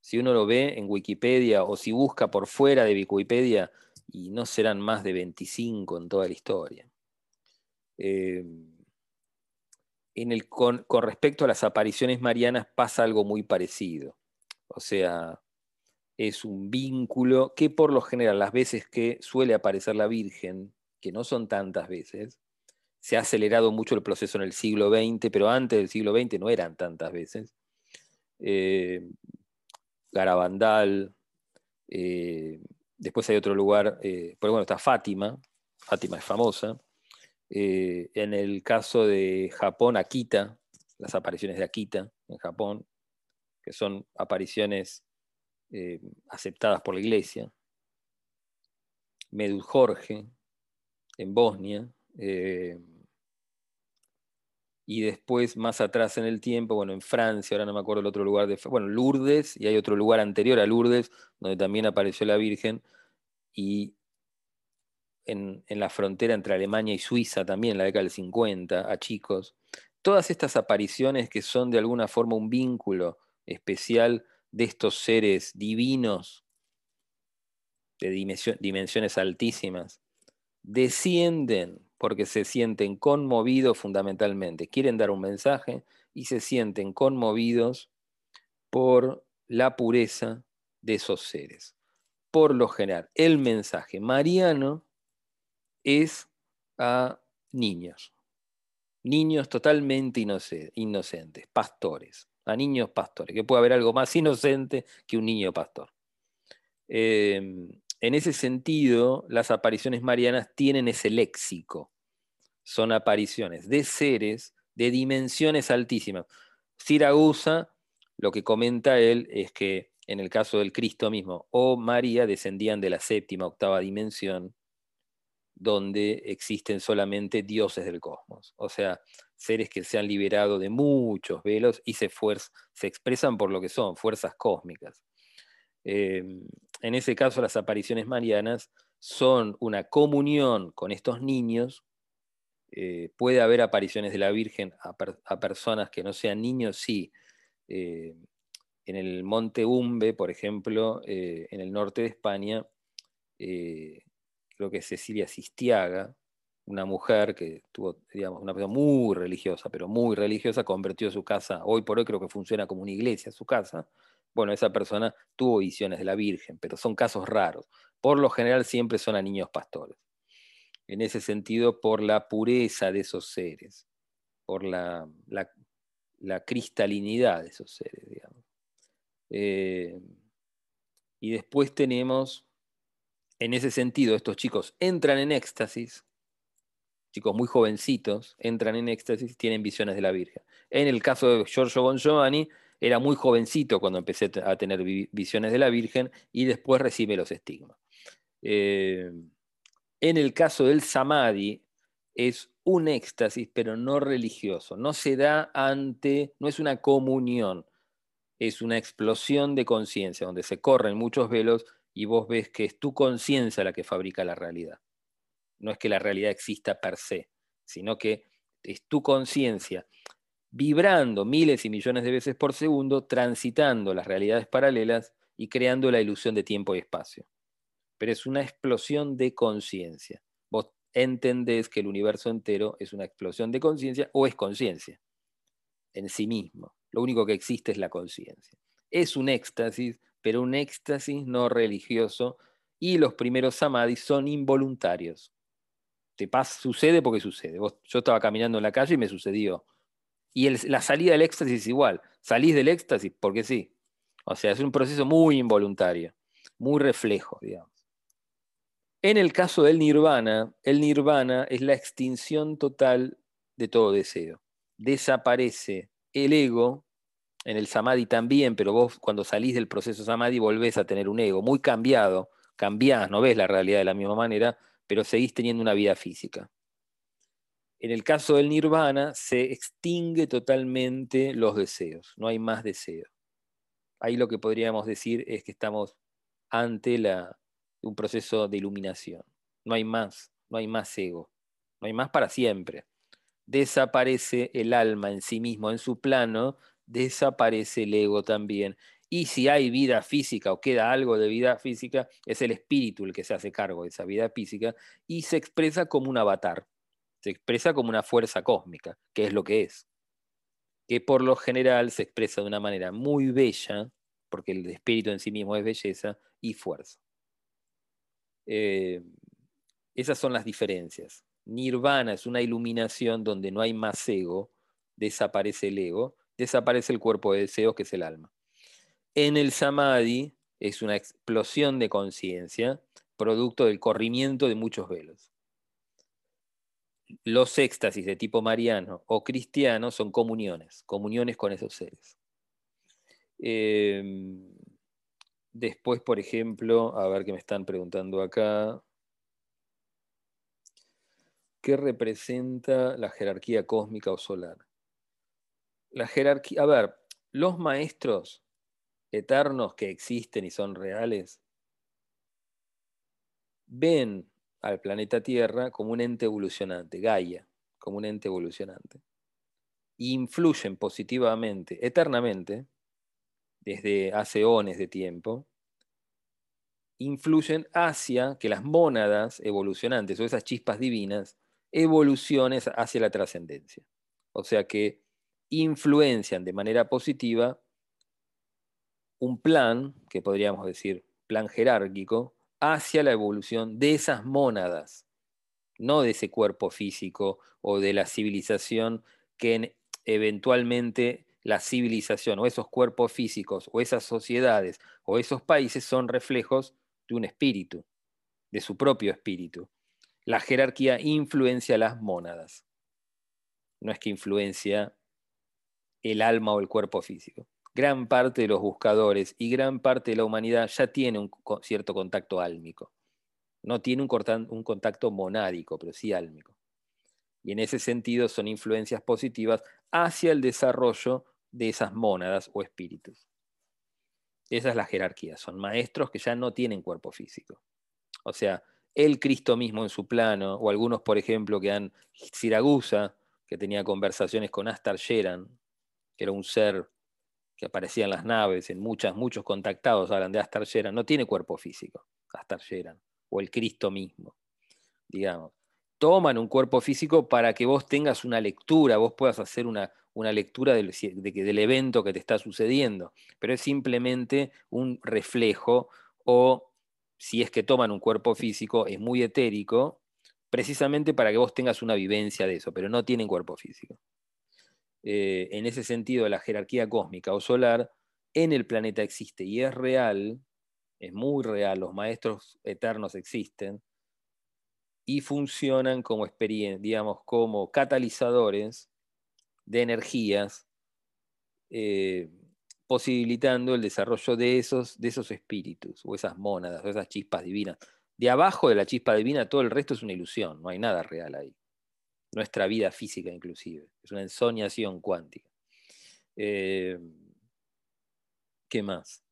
Si uno lo ve en Wikipedia o si busca por fuera de Wikipedia, y no serán más de 25 en toda la historia. Eh, en el, con, respecto a las apariciones marianas pasa algo muy parecido. O sea, es un vínculo que por lo general las veces que suele aparecer la Virgen, que no son tantas veces, se ha acelerado mucho el proceso en el siglo XX, pero antes del siglo XX no eran tantas veces. Eh, Garabandal, eh, después hay otro lugar, pero bueno, está Fátima, Fátima es famosa, eh, en el caso de Japón, Akita, las apariciones de Akita en Japón, que son apariciones eh, aceptadas por la iglesia. Medjugorje, en Bosnia, eh, y después más atrás en el tiempo, bueno, en Francia, ahora no me acuerdo el otro lugar de, bueno, Lourdes, y hay otro lugar anterior a Lourdes, donde también apareció la Virgen, y en, la frontera entre Alemania y Suiza también, en la década del 50, a chicos. Todas estas apariciones que son de alguna forma un vínculo especial de estos seres divinos de dimensiones altísimas, descienden porque se sienten conmovidos fundamentalmente, quieren dar un mensaje y se sienten conmovidos por la pureza de esos seres. Por lo general, el mensaje mariano es a niños, niños totalmente inocentes, pastores, a niños pastores, que puede haber algo más inocente que un niño pastor. Em, en ese sentido, las apariciones marianas tienen ese léxico. Son apariciones de seres de dimensiones altísimas. Siragusa, lo que comenta él es que en el caso del Cristo mismo o María descendían de la séptima, octava dimensión, donde existen solamente dioses del cosmos. O sea, seres que se han liberado de muchos velos y se, se expresan por lo que son, fuerzas cósmicas. Em, en ese caso, las apariciones marianas son una comunión con estos niños. Eh, puede haber apariciones de la Virgen a, personas que no sean niños, sí. Eh, en el Monte Umbe, por ejemplo, eh, en el norte de España, creo que Cecilia Sistiaga, una mujer que tuvo, digamos, una persona muy religiosa, pero muy religiosa, convirtió su casa, hoy por hoy creo que funciona como una iglesia, su casa, bueno, esa persona tuvo visiones de la Virgen, pero son casos raros. Por lo general siempre son a niños pastores. En ese sentido, por la pureza de esos seres, por la, cristalinidad de esos seres, digamos. Eh, y después tenemos, en ese sentido, estos chicos entran en éxtasis, chicos muy jovencitos, entran en éxtasis, tienen visiones de la Virgen. En el caso de Giorgio Bon Giovanni, era muy jovencito cuando empecé a tener visiones de la Virgen y después recibe los estigmas. Eh, en el caso del samadhi es un éxtasis, pero no religioso. No se da ante, no es una comunión, es una explosión de conciencia, donde se corren muchos velos y vos ves que es tu conciencia la que fabrica la realidad. No es que la realidad exista per se, sino que es tu conciencia vibrando miles y millones de veces por segundo, transitando las realidades paralelas y creando la ilusión de tiempo y espacio. Pero es una explosión de conciencia. Vos entendés que el universo entero es una explosión de conciencia o es conciencia en sí mismo. Lo único que existe es la conciencia. Es un éxtasis, pero un éxtasis no religioso y los primeros samadhis son involuntarios. Te pasa, sucede porque sucede. yo estaba caminando en la calle y me sucedió y la salida del éxtasis es igual. Salís del éxtasis porque sí. O sea, es un proceso muy involuntario, muy reflejo, digamos. En el caso del nirvana, el nirvana es la extinción total de todo deseo. Desaparece el ego, en el samadhi también, pero vos cuando salís del proceso samadhi volvés a tener un ego muy cambiado, cambiás, no ves la realidad de la misma manera, pero seguís teniendo una vida física. En el caso del nirvana se extingue totalmente los deseos, no hay más deseo. Ahí lo que podríamos decir es que estamos ante la, un proceso de iluminación. No hay más, no hay más ego, no hay más para siempre. Desaparece el alma en sí mismo, en su plano, desaparece el ego también. Y si hay vida física o queda algo de vida física, es el espíritu el que se hace cargo de esa vida física y se expresa como un avatar se expresa como una fuerza cósmica, que es lo que es, que por lo general se expresa de una manera muy bella, porque el espíritu en sí mismo es belleza y fuerza. Eh, esas son las diferencias. Nirvana es una iluminación donde no hay más ego, desaparece el ego, desaparece el cuerpo de deseos que es el alma. En el samadhi es una explosión de conciencia, producto del corrimiento de muchos velos los éxtasis de tipo mariano o cristiano son comuniones, comuniones con esos seres. Em, después, por ejemplo, a ver qué me están preguntando acá. ¿Qué representa la jerarquía cósmica o solar? La jerarquía, a ver, los maestros eternos que existen y son reales ven al planeta Tierra como un ente evolucionante, Gaia, como un ente evolucionante. E influyen positivamente, eternamente, desde hace ones de tiempo, influyen hacia que las mónadas evolucionantes o esas chispas divinas evolucionen hacia la trascendencia. O sea que influencian de manera positiva un plan, que podríamos decir plan jerárquico, hacia la evolución de esas mónadas, no de ese cuerpo físico o de la civilización que eventualmente la civilización o esos cuerpos físicos o esas sociedades o esos países son reflejos de un espíritu, de su propio espíritu. La jerarquía influencia las mónadas, no es que influencia el alma o el cuerpo físico. Gran parte de los buscadores y gran parte de la humanidad ya tiene un cierto contacto álmico. No tiene un contacto monádico, pero sí álmico. Y en ese sentido son influencias positivas hacia el desarrollo de esas mónadas o espíritus. Esa es la jerarquía. Son maestros que ya no tienen cuerpo físico. O sea, el Cristo mismo en su plano, o algunos, por ejemplo, que han Siragusa, que tenía conversaciones con Astar Sheran, que era un ser que aparecía en las naves, en muchas, muchos contactados hablan de Astar Sheran, no tiene cuerpo físico, Astar Sheran, o el Cristo mismo, digamos. Toman un cuerpo físico para que vos tengas una lectura, vos puedas hacer una, una lectura del, del evento que te está sucediendo, pero es simplemente un reflejo o si es que toman un cuerpo físico, es muy etérico, precisamente para que vos tengas una vivencia de eso, pero no tienen cuerpo físico. Eh, en ese sentido, la jerarquía cósmica o solar en el planeta existe y es real, es muy real, los maestros eternos existen y funcionan como digamos, como catalizadores de energías, eh, posibilitando el desarrollo de esos, de esos espíritus o esas mónadas o esas chispas divinas. De abajo de la chispa divina todo el resto es una ilusión, no hay nada real ahí nuestra vida física inclusive. Es una ensoñación cuántica. Eh, ¿Qué más?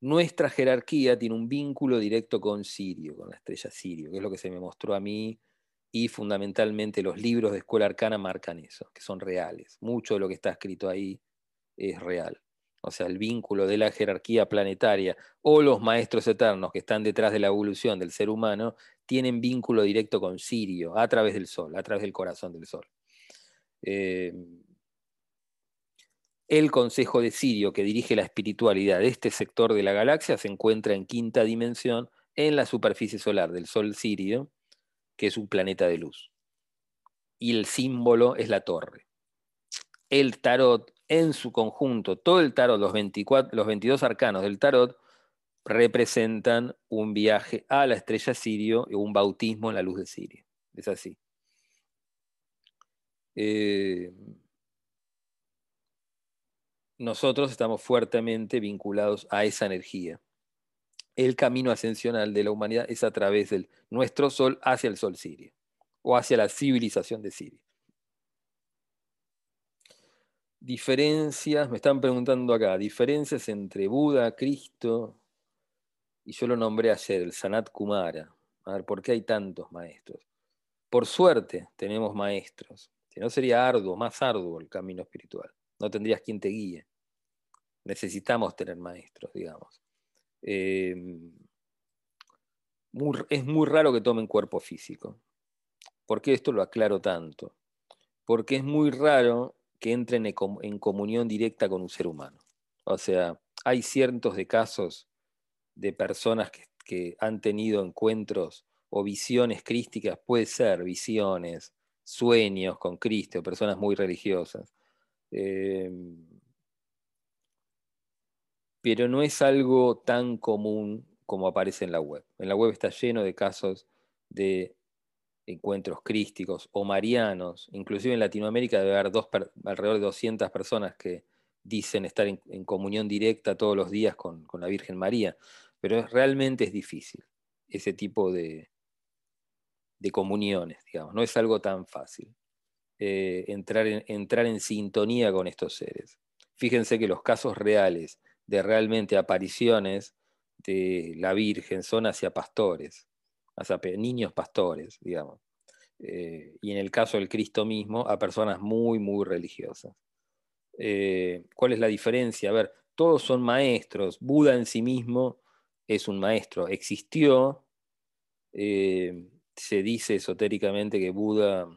Nuestra jerarquía tiene un vínculo directo con Sirio, con la estrella Sirio, que es lo que se me mostró a mí y fundamentalmente los libros de escuela arcana marcan eso, que son reales. Mucho de lo que está escrito ahí es real. O sea, el vínculo de la jerarquía planetaria o los maestros eternos que están detrás de la evolución del ser humano tienen vínculo directo con Sirio, a través del Sol, a través del corazón del Sol. Eh, el Consejo de Sirio, que dirige la espiritualidad de este sector de la galaxia, se encuentra en quinta dimensión en la superficie solar del Sol Sirio, que es un planeta de luz. Y el símbolo es la torre. El tarot en su conjunto, todo el tarot, los, 24, los 22 arcanos del tarot, representan un viaje a la estrella Sirio y un bautismo en la luz de Sirio. Es así. Eh, nosotros estamos fuertemente vinculados a esa energía. El camino ascensional de la humanidad es a través de nuestro sol hacia el sol sirio o hacia la civilización de Sirio. Diferencias, me están preguntando acá, diferencias entre Buda, Cristo, y yo lo nombré ayer, el Sanat Kumara. A ver, ¿por qué hay tantos maestros? Por suerte tenemos maestros. Si no sería arduo, más arduo el camino espiritual. No tendrías quien te guíe. Necesitamos tener maestros, digamos. Em, es muy raro que tomen cuerpo físico. ¿Por qué esto lo aclaro tanto? Porque es muy raro que entren en comunión directa con un ser humano. O sea, hay cientos de casos de personas que, han tenido encuentros o visiones crísticas, puede ser visiones, sueños con Cristo, personas muy religiosas. Eh, pero no es algo tan común como aparece en la web. En la web está lleno de casos de encuentros crísticos o marianos. Inclusive en Latinoamérica debe haber dos, alrededor de 200 personas que dicen estar en, comunión directa todos los días con, con la Virgen María pero realmente es difícil ese tipo de, de comuniones, digamos. No es algo tan fácil eh, entrar, en, entrar en sintonía con estos seres. Fíjense que los casos reales de realmente apariciones de la Virgen son hacia pastores, hacia niños pastores, digamos. Eh, y en el caso del Cristo mismo, a personas muy, muy religiosas. Eh, ¿Cuál es la diferencia? A ver, todos son maestros. Buda en sí mismo es un maestro. Existió, eh, se dice esotéricamente que Buda,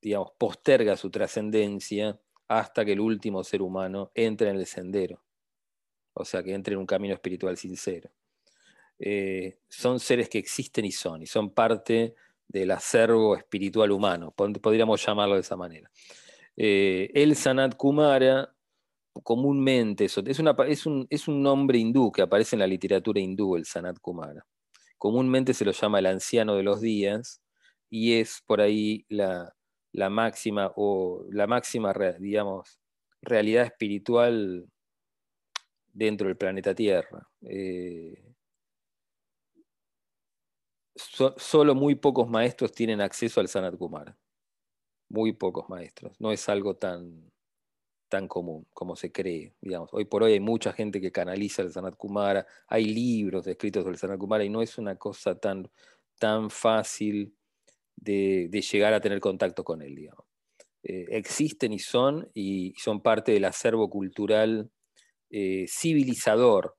digamos, posterga su trascendencia hasta que el último ser humano entre en el sendero. O sea, que entre en un camino espiritual sincero. Eh, son seres que existen y son, y son parte del acervo espiritual humano, podríamos llamarlo de esa manera. Eh, el Sanat Kumara, comúnmente, es, es, un, es un nombre hindú que aparece en la literatura hindú, el Sanat Kumara. Comúnmente se lo llama el anciano de los días, y es por ahí la, máxima, o la máxima, digamos, realidad espiritual dentro del planeta Tierra. Eh, solo muy pocos maestros tienen acceso al Sanat Kumara. Muy pocos maestros. No es algo tan, tan común como se cree. Digamos. Hoy por hoy hay mucha gente que canaliza el Sanat Kumara, hay libros escritos sobre el Sanat Kumara y no es una cosa tan, tan fácil de, llegar a tener contacto con él. Digamos. Eh, existen y son, y son parte del acervo cultural eh, civilizador,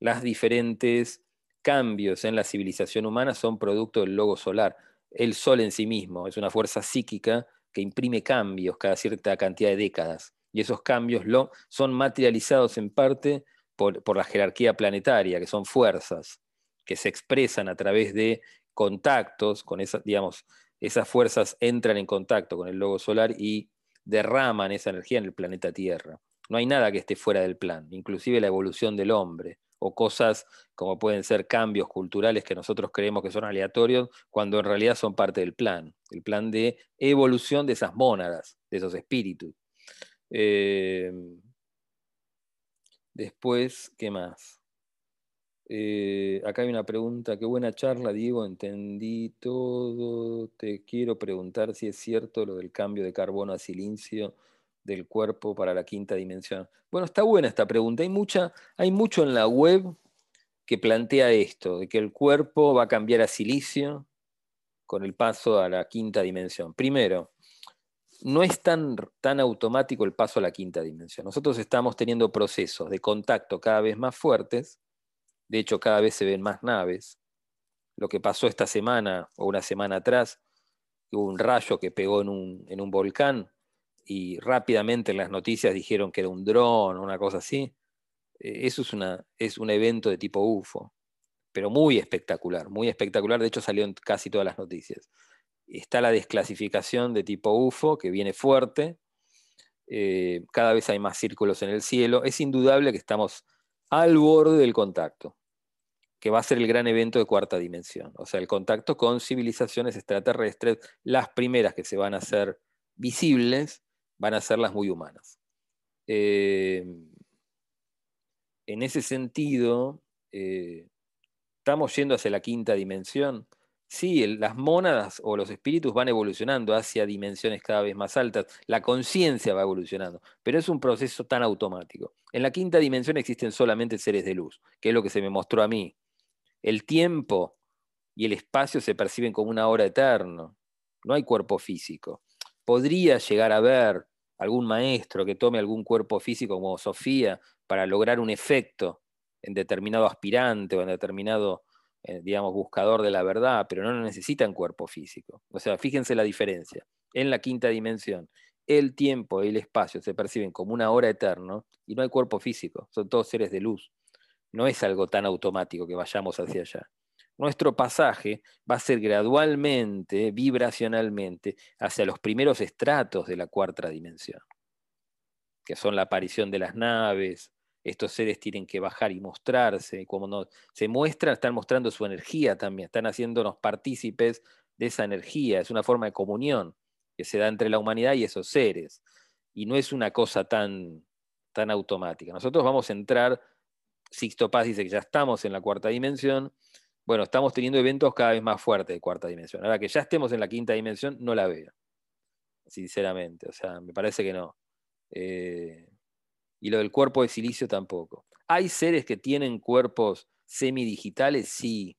las diferentes cambios en la civilización humana son producto del logo solar. El sol en sí mismo es una fuerza psíquica que imprime cambios cada cierta cantidad de décadas. Y esos cambios lo, son materializados en parte por, la jerarquía planetaria, que son fuerzas que se expresan a través de contactos, con esas, digamos, esas fuerzas entran en contacto con el logo solar y derraman esa energía en el planeta Tierra. No hay nada que esté fuera del plan, inclusive la evolución del hombre o cosas como pueden ser cambios culturales que nosotros creemos que son aleatorios, cuando en realidad son parte del plan, el plan de evolución de esas mónadas, de esos espíritus. Eh, después, ¿qué más? Eh, acá hay una pregunta, qué buena charla, Diego, entendí todo. Te quiero preguntar si es cierto lo del cambio de carbono a silicio del cuerpo para la quinta dimensión? Bueno, está buena esta pregunta. Hay, mucha, hay mucho en la web que plantea esto, de que el cuerpo va a cambiar a silicio con el paso a la quinta dimensión. Primero, no es tan, tan automático el paso a la quinta dimensión. Nosotros estamos teniendo procesos de contacto cada vez más fuertes, de hecho cada vez se ven más naves. Lo que pasó esta semana o una semana atrás, hubo un rayo que pegó en un, en un volcán, y rápidamente en las noticias dijeron que era un dron o una cosa así, eh, eso es, una, es un evento de tipo UFO, pero muy espectacular, muy espectacular, de hecho salió en casi todas las noticias. Está la desclasificación de tipo UFO que viene fuerte, eh, cada vez hay más círculos en el cielo, es indudable que estamos al borde del contacto, que va a ser el gran evento de cuarta dimensión, o sea, el contacto con civilizaciones extraterrestres, las primeras que se van a hacer visibles van a ser las muy humanas. Eh, en ese sentido, eh, estamos yendo hacia la quinta dimensión. Sí, las mónadas o los espíritus van evolucionando hacia dimensiones cada vez más altas, la conciencia va evolucionando, pero es un proceso tan automático. En la quinta dimensión existen solamente seres de luz, que es lo que se me mostró a mí. El tiempo y el espacio se perciben como una hora eterna, no hay cuerpo físico podría llegar a ver algún maestro que tome algún cuerpo físico como Sofía para lograr un efecto en determinado aspirante o en determinado, eh, digamos, buscador de la verdad, pero no necesitan cuerpo físico. O sea, fíjense la diferencia. En la quinta dimensión, el tiempo y el espacio se perciben como una hora eterna y no hay cuerpo físico, son todos seres de luz. No es algo tan automático que vayamos hacia allá nuestro pasaje va a ser gradualmente, vibracionalmente, hacia los primeros estratos de la cuarta dimensión, que son la aparición de las naves. Estos seres tienen que bajar y mostrarse. Como no, se muestran, están mostrando su energía también, están haciéndonos partícipes de esa energía. Es una forma de comunión que se da entre la humanidad y esos seres. Y no es una cosa tan, tan automática. Nosotros vamos a entrar, Sixto Paz dice que ya estamos en la cuarta dimensión, Bueno, estamos teniendo eventos cada vez más fuertes de cuarta dimensión. Ahora que ya estemos en la quinta dimensión, no la veo, sinceramente. O sea, me parece que no. Eh, y lo del cuerpo de silicio tampoco. ¿Hay seres que tienen cuerpos semidigitales? Sí.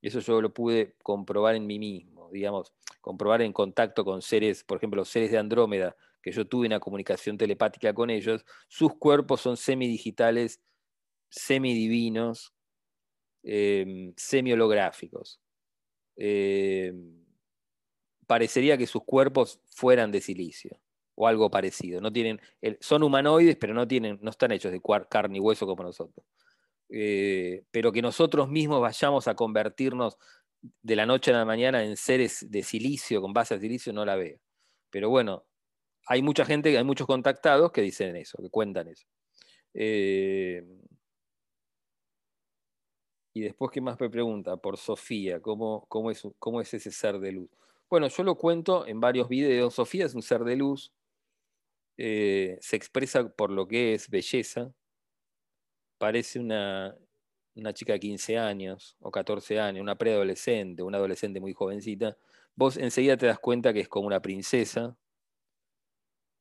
Eso yo lo pude comprobar en mí mismo, digamos, comprobar en contacto con seres, por ejemplo, los seres de Andrómeda, que yo tuve una comunicación telepática con ellos, sus cuerpos son semidigitales, semidivinos, eh, semi-holográficos. Em, parecería que sus cuerpos fueran de silicio o algo parecido. No tienen, son humanoides, pero no, tienen, no están hechos de carne y hueso como nosotros. Eh, pero que nosotros mismos vayamos a convertirnos de la noche a la mañana en seres de silicio, con base de silicio, no la veo. Pero bueno, hay mucha gente, hay muchos contactados que dicen eso, que cuentan eso. Eh, y después, ¿qué más me pregunta? Por Sofía, ¿cómo, cómo, es, ¿cómo es ese ser de luz? Bueno, yo lo cuento en varios videos. Sofía es un ser de luz, eh, se expresa por lo que es belleza, parece una, una chica de 15 años o 14 años, una preadolescente, una adolescente muy jovencita, vos enseguida te das cuenta que es como una princesa,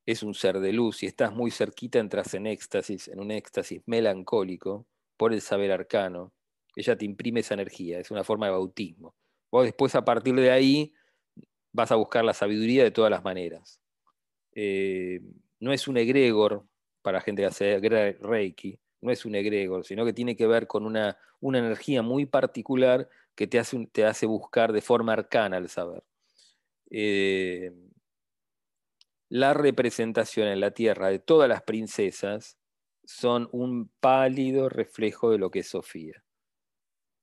es un ser de luz, y estás muy cerquita entras en éxtasis, en un éxtasis melancólico por el saber arcano ella te imprime esa energía, es una forma de bautismo. Vos después a partir de ahí vas a buscar la sabiduría de todas las maneras. Eh, no es un egregor para gente que hace Reiki, no es un egregor, sino que tiene que ver con una, una energía muy particular que te hace, te hace, buscar de forma arcana el saber. Eh, la representación en la tierra de todas las princesas son un pálido reflejo de lo que es Sofía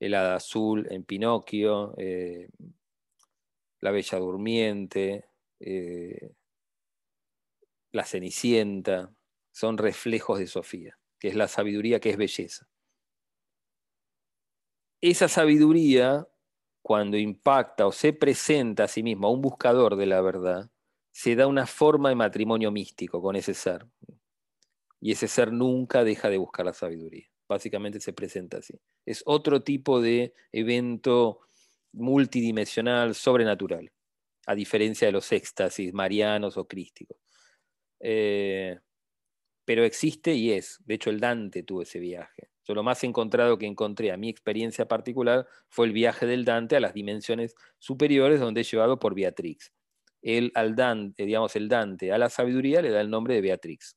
el hada azul en Pinocchio, eh, la Bella Durmiente, eh, la Cenicienta, son reflejos de Sofía, que es la sabiduría, que es belleza. Esa sabiduría, cuando impacta o se presenta a sí mismo a un buscador de la verdad, se da una forma de matrimonio místico con ese ser. Y ese ser nunca deja de buscar la sabiduría básicamente se presenta así. Es otro tipo de evento multidimensional, sobrenatural, a diferencia de los éxtasis marianos o crísticos. Eh, pero existe y es. De hecho, el Dante tuvo ese viaje. Yo lo más encontrado que encontré a mi experiencia particular fue el viaje del Dante a las dimensiones superiores donde es llevado por Beatrix. El, al Dante, digamos, el Dante a la sabiduría le da el nombre de Beatrix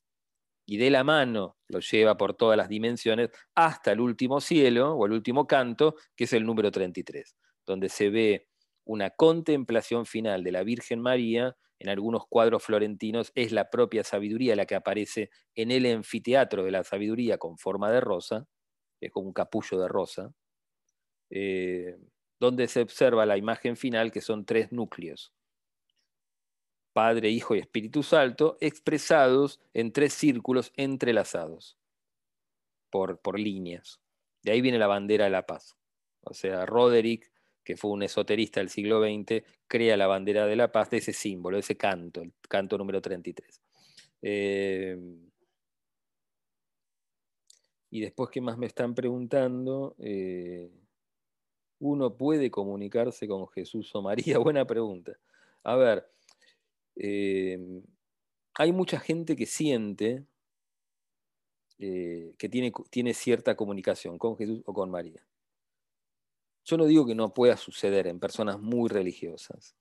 y de la mano lo lleva por todas las dimensiones hasta el último cielo o el último canto, que es el número 33, donde se ve una contemplación final de la Virgen María. En algunos cuadros florentinos es la propia sabiduría la que aparece en el anfiteatro de la sabiduría con forma de rosa, es como un capullo de rosa, eh, donde se observa la imagen final que son tres núcleos. Padre, Hijo y Espíritu Santo, expresados en tres círculos entrelazados por, por líneas. De ahí viene la bandera de la paz. O sea, Roderick, que fue un esoterista del siglo XX, crea la bandera de la paz de ese símbolo, ese canto, el canto número 33. Eh, y después, ¿qué más me están preguntando? Eh, ¿Uno puede comunicarse con Jesús o María? Buena pregunta. A ver, Em, hay mucha gente que siente eh, que tiene, tiene cierta comunicación con Jesús o con María. Yo no digo que no pueda suceder en personas muy religiosas,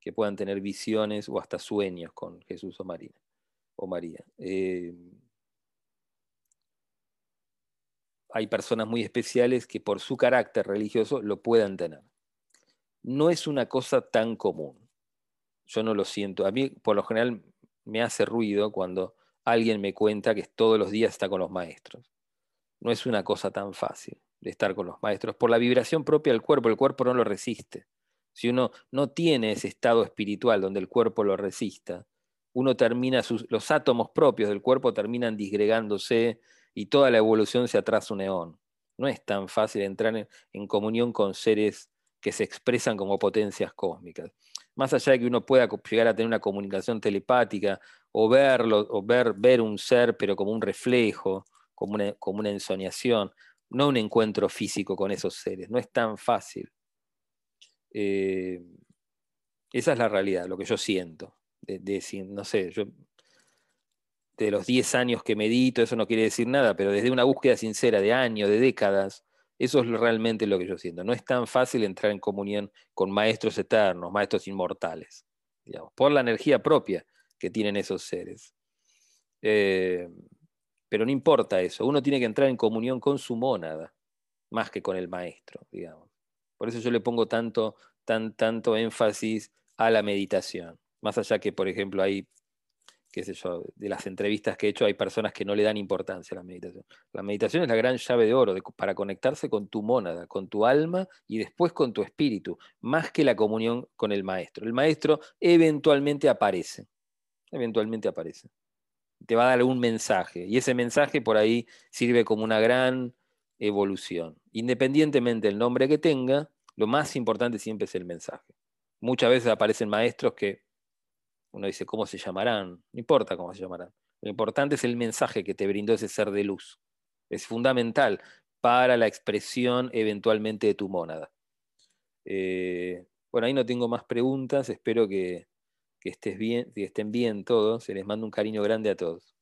que puedan tener visiones o hasta sueños con Jesús o María. O María. Em, hay personas muy especiales que por su carácter religioso lo puedan tener. No es una cosa tan común yo no lo siento. A mí, por lo general, me hace ruido cuando alguien me cuenta que todos los días está con los maestros. No es una cosa tan fácil de estar con los maestros. Por la vibración propia del cuerpo, el cuerpo no lo resiste. Si uno no tiene ese estado espiritual donde el cuerpo lo resista, uno termina, los átomos propios del cuerpo terminan disgregándose y toda la evolución se atrasa un neón. No es tan fácil entrar en comunión con seres que se expresan como potencias cósmicas más allá de que uno pueda llegar a tener una comunicación telepática o verlo, o ver, ver un ser, pero como un reflejo, como una, como una ensoñación, no un encuentro físico con esos seres, no es tan fácil. Eh, esa es la realidad, lo que yo siento. De, no sé, yo de los 10 años que medito, eso no quiere decir nada, pero desde una búsqueda sincera de años, de décadas, eso es realmente lo que yo siento. No es tan fácil entrar en comunión con maestros eternos, maestros inmortales, por la energía propia que tienen esos seres. Eh, pero no importa eso, uno tiene que entrar en comunión con su mónada, más que con el maestro, digamos. Por eso yo le pongo tanto, tan, tanto énfasis a la meditación. Más allá que, por ejemplo, hay, qué sé yo, de las entrevistas que he hecho, hay personas que no le dan importancia a la meditación. La meditación es la gran llave de oro para conectarse con tu mónada, con tu alma y después con tu espíritu, más que la comunión con el maestro. El maestro eventualmente aparece, eventualmente aparece te va a dar un mensaje y ese mensaje por ahí sirve como una gran evolución. Independientemente del nombre que tenga, lo más importante siempre es el mensaje. Muchas veces aparecen maestros que uno dice, ¿cómo se llamarán? No importa cómo se llamarán. Lo importante es el mensaje que te brindó ese ser de luz. Es fundamental para la expresión eventualmente de tu mónada. Eh, bueno, ahí no tengo más preguntas. Espero que, que, estés bien, que estén bien todos. Se les manda un cariño grande a todos.